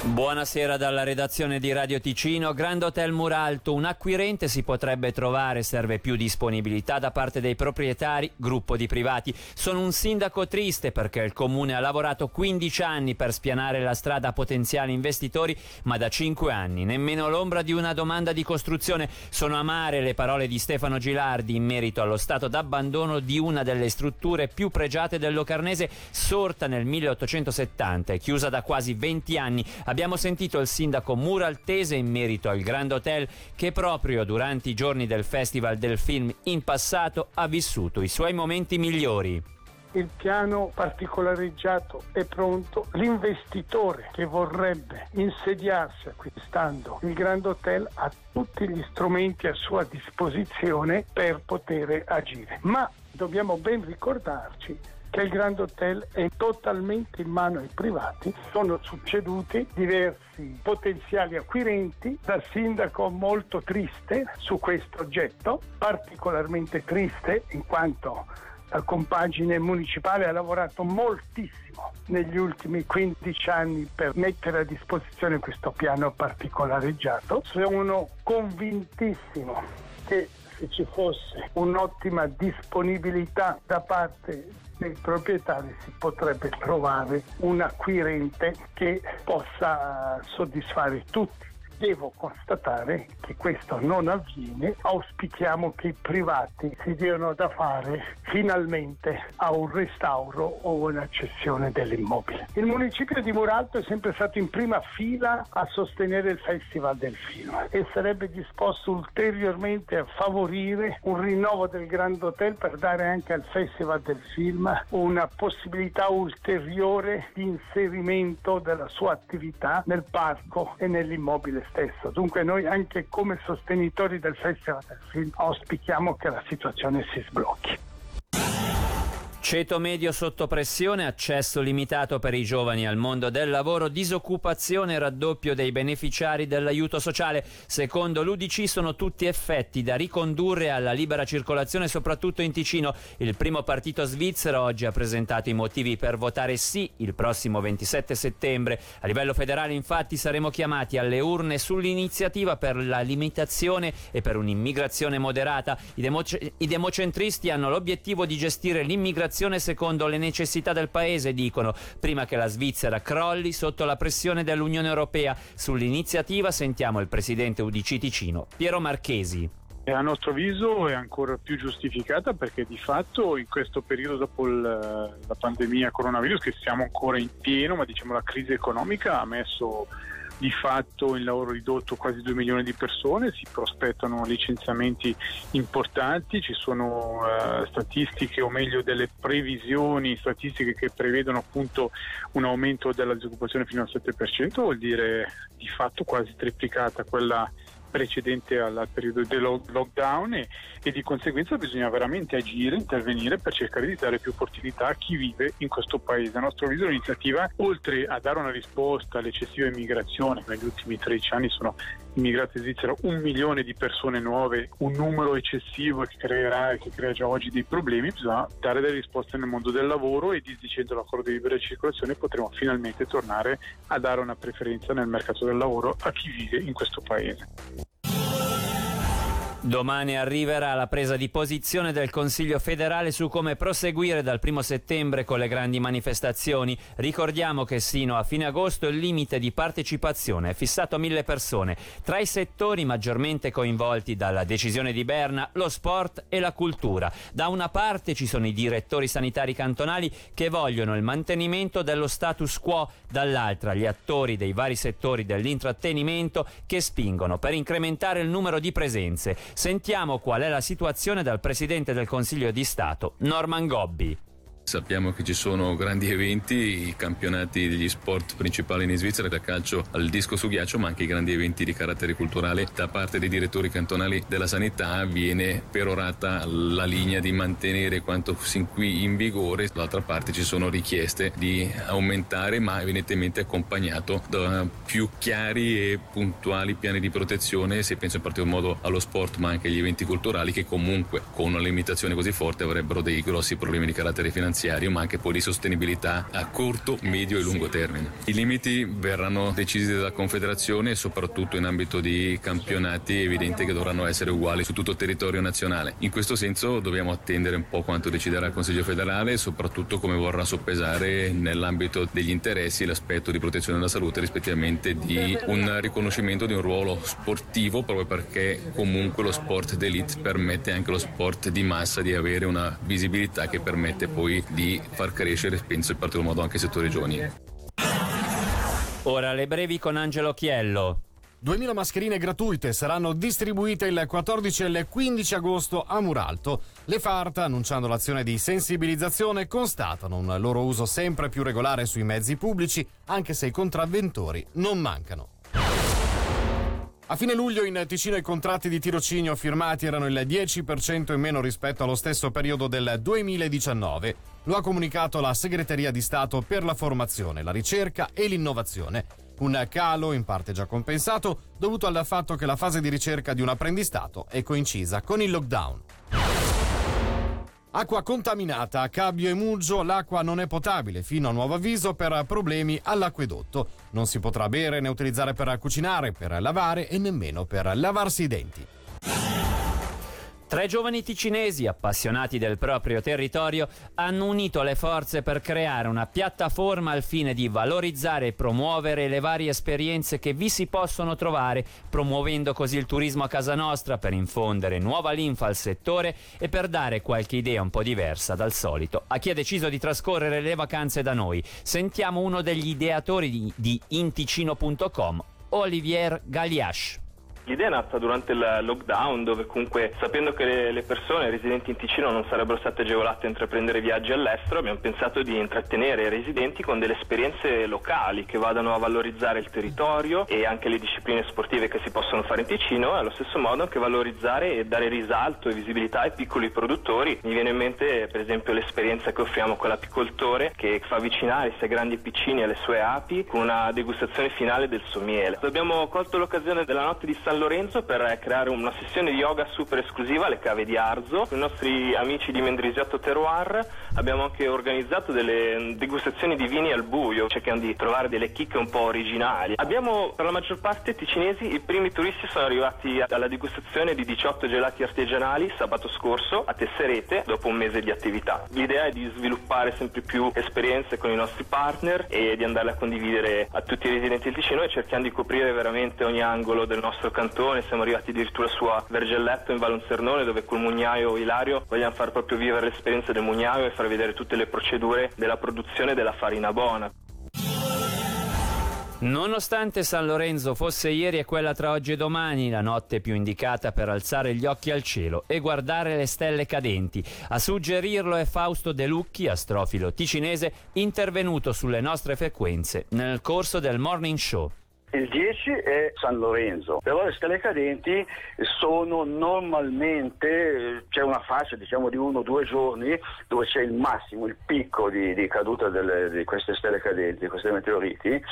Buonasera dalla redazione di Radio Ticino. Grand Hotel Muralto, un acquirente si potrebbe trovare, serve più disponibilità da parte dei proprietari, gruppo di privati. Sono un sindaco triste perché il comune ha lavorato 15 anni per spianare la strada a potenziali investitori, ma da 5 anni nemmeno l'ombra di una domanda di costruzione. Sono amare le parole di Stefano Gilardi in merito allo stato d'abbandono di una delle strutture più pregiate del Locarnese, sorta nel 1870 e chiusa da quasi 20 anni. Abbiamo sentito il sindaco Muraltese in merito al Grand Hotel che proprio durante i giorni del Festival del Film in passato ha vissuto i suoi momenti migliori il piano particolareggiato è pronto, l'investitore che vorrebbe insediarsi acquistando il Grand Hotel ha tutti gli strumenti a sua disposizione per poter agire. Ma dobbiamo ben ricordarci che il Grand Hotel è totalmente in mano ai privati. Sono succeduti diversi potenziali acquirenti, dal sindaco molto triste su questo oggetto, particolarmente triste in quanto la compagine municipale ha lavorato moltissimo negli ultimi 15 anni per mettere a disposizione questo piano particolareggiato. Sono convintissimo che se ci fosse un'ottima disponibilità da parte dei proprietari si potrebbe trovare un acquirente che possa soddisfare tutti devo constatare che questo non avviene. Auspichiamo che i privati si diano da fare finalmente a un restauro o una cessione dell'immobile. Il municipio di Muralto è sempre stato in prima fila a sostenere il Festival del Film e sarebbe disposto ulteriormente a favorire un rinnovo del Grand Hotel per dare anche al Festival del Film una possibilità ulteriore di inserimento della sua attività nel parco e nell'immobile stesso. Dunque noi anche come sostenitori del Festival del Film auspichiamo che la situazione si sblocchi. Ceto medio sotto pressione, accesso limitato per i giovani al mondo del lavoro, disoccupazione e raddoppio dei beneficiari dell'aiuto sociale. Secondo l'UDC sono tutti effetti da ricondurre alla libera circolazione soprattutto in Ticino. Il primo partito svizzero oggi ha presentato i motivi per votare sì il prossimo 27 settembre. A livello federale infatti saremo chiamati alle urne sull'iniziativa per la limitazione e per un'immigrazione moderata. I, democ- i democentristi hanno l'obiettivo di gestire l'immigrazione secondo le necessità del paese, dicono, prima che la Svizzera crolli sotto la pressione dell'Unione Europea. Sull'iniziativa sentiamo il presidente UDC Ticino, Piero Marchesi. A nostro avviso è ancora più giustificata perché di fatto in questo periodo dopo il, la pandemia coronavirus, che siamo ancora in pieno, ma diciamo la crisi economica ha messo di fatto in lavoro ridotto quasi 2 milioni di persone, si prospettano licenziamenti importanti, ci sono uh, statistiche o meglio delle previsioni statistiche che prevedono appunto un aumento della disoccupazione fino al 7%, vuol dire di fatto quasi triplicata quella precedente al, periodo del lockdown e, e, di conseguenza bisogna veramente agire, intervenire per cercare di dare più opportunità a chi vive in questo paese. A nostro avviso l'iniziativa, oltre a dare una risposta all'eccessiva immigrazione, negli ultimi 13 anni sono immigrate in Svizzera un milione di persone nuove, un numero eccessivo che creerà e che crea già oggi dei problemi, bisogna dare delle risposte nel mondo del lavoro e disdicendo l'accordo di libera circolazione potremo finalmente tornare a dare una preferenza nel mercato del lavoro a chi vive in questo paese. Domani arriverà la presa di posizione del Consiglio federale su come proseguire dal primo settembre con le grandi manifestazioni. Ricordiamo che sino a fine agosto il limite di partecipazione è fissato a mille persone. Tra i settori maggiormente coinvolti dalla decisione di Berna, lo sport e la cultura. Da una parte ci sono i direttori sanitari cantonali che vogliono il mantenimento dello status quo, dall'altra gli attori dei vari settori dell'intrattenimento che spingono per incrementare il numero di presenze. Sentiamo qual è la situazione dal Presidente del Consiglio di Stato, Norman Gobbi. Sappiamo che ci sono grandi eventi, i campionati degli sport principali in Svizzera, da calcio al disco su ghiaccio, ma anche i grandi eventi di carattere culturale. Da parte dei direttori cantonali della sanità viene perorata la linea di mantenere quanto sin qui in vigore, dall'altra parte ci sono richieste di aumentare, ma evidentemente accompagnato da più chiari e puntuali piani di protezione, se penso in particolar modo allo sport, ma anche agli eventi culturali che comunque con una limitazione così forte avrebbero dei grossi problemi di carattere finanziario, ma anche poi di sostenibilità a corto, medio e lungo termine. I limiti verranno decisi dalla Confederazione e soprattutto in ambito di campionati è evidente che dovranno essere uguali su tutto il territorio nazionale. In questo senso dobbiamo attendere un po' quanto deciderà il Consiglio federale e soprattutto come vorrà soppesare nell'ambito degli interessi l'aspetto di protezione della salute rispettivamente di un riconoscimento di un ruolo sportivo proprio perché comunque lo sport d'elite permette anche lo sport di massa di avere una visibilità che permette poi di far crescere, penso in particolar modo anche i settori giovani. Ora le brevi con Angelo Chiello. 2000 mascherine gratuite saranno distribuite il 14 e il 15 agosto a Muralto. Le FART, annunciando l'azione di sensibilizzazione, constatano un loro uso sempre più regolare sui mezzi pubblici, anche se i contravventori non mancano. A fine luglio in Ticino i contratti di tirocinio firmati erano il 10% in meno rispetto allo stesso periodo del 2019. Lo ha comunicato la Segreteria di Stato per la formazione, la ricerca e l'innovazione. Un calo in parte già compensato dovuto al fatto che la fase di ricerca di un apprendistato è coincisa con il lockdown. Acqua contaminata a Cabbio e Muggio, l'acqua non è potabile fino a nuovo avviso per problemi all'acquedotto. Non si potrà bere né utilizzare per cucinare, per lavare e nemmeno per lavarsi i denti. Tre giovani ticinesi, appassionati del proprio territorio, hanno unito le forze per creare una piattaforma al fine di valorizzare e promuovere le varie esperienze che vi si possono trovare, promuovendo così il turismo a casa nostra per infondere nuova linfa al settore e per dare qualche idea un po' diversa dal solito a chi ha deciso di trascorrere le vacanze da noi. Sentiamo uno degli ideatori di, di inticino.com, Olivier Galiash. L'idea è nata durante il lockdown dove comunque sapendo che le, persone residenti in Ticino non sarebbero state agevolate a intraprendere viaggi all'estero abbiamo pensato di intrattenere i residenti con delle esperienze locali che vadano a valorizzare il territorio e anche le discipline sportive che si possono fare in Ticino e allo stesso modo anche valorizzare e dare risalto e visibilità ai piccoli produttori. Mi viene in mente per esempio l'esperienza che offriamo con l'apicoltore che fa avvicinare sia grandi e piccini alle sue api con una degustazione finale del suo miele. Abbiamo colto l'occasione della notte di San Lorenzo per creare una sessione di yoga super esclusiva alle cave di Arzo. Con i nostri amici di Mendrisiotto Terroir abbiamo anche organizzato delle degustazioni di vini al buio, cercando di trovare delle chicche un po' originali. Abbiamo per la maggior parte ticinesi, i primi turisti sono arrivati alla degustazione di 18 gelati artigianali sabato scorso a Tesserete dopo un mese di attività. L'idea è di sviluppare sempre più esperienze con i nostri partner e di andarle a condividere a tutti i residenti del Ticino e cerchiamo di coprire veramente ogni angolo del nostro cantone Cantone, siamo arrivati addirittura su a Vergelletto in Valonsernone dove col mugnaio Ilario vogliamo far proprio vivere l'esperienza del mugnaio e far vedere tutte le procedure della produzione della farina buona. Nonostante San Lorenzo fosse ieri e quella tra oggi e domani, la notte più indicata per alzare gli occhi al cielo e guardare le stelle cadenti, a suggerirlo è Fausto De Lucchi, astrofilo ticinese, intervenuto sulle nostre frequenze nel corso del Morning Show. Il 10 è San Lorenzo, però le stelle cadenti sono normalmente, c'è una fascia diciamo di uno o due giorni dove c'è il massimo, il picco di, di caduta delle, di queste stelle cadenti, di questi meteoriti,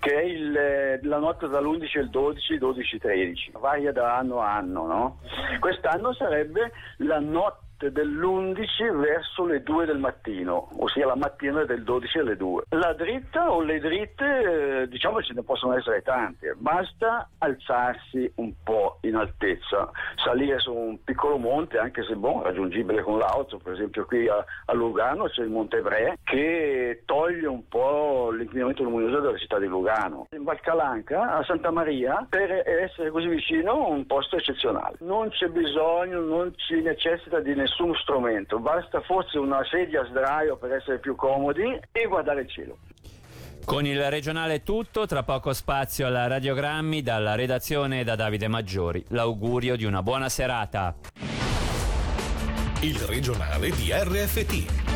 che è il, la notte dall'11 al 12, 12-13, varia da anno a anno. No? Quest'anno sarebbe la notte dell'11 verso le 2 del mattino, ossia la mattina del 12 alle 2. La dritta o le dritte, eh, diciamo ce ne possono essere tante, basta alzarsi un po' in altezza, salire su un piccolo monte, anche se bon, raggiungibile con l'auto, per esempio qui a, a Lugano c'è il Monte Bre che toglie un po' l'inquinamento luminoso della città di Lugano. In Valcalanca, a Santa Maria, per essere così vicino, un posto eccezionale. Non c'è bisogno, non ci necessita di nessun nessun strumento, basta forse una sedia a sdraio per essere più comodi e guardare il cielo. Con il regionale tutto, tra poco spazio alla radiogrammi dalla redazione da Davide Maggiori. L'augurio di una buona serata. il regionale di RFT,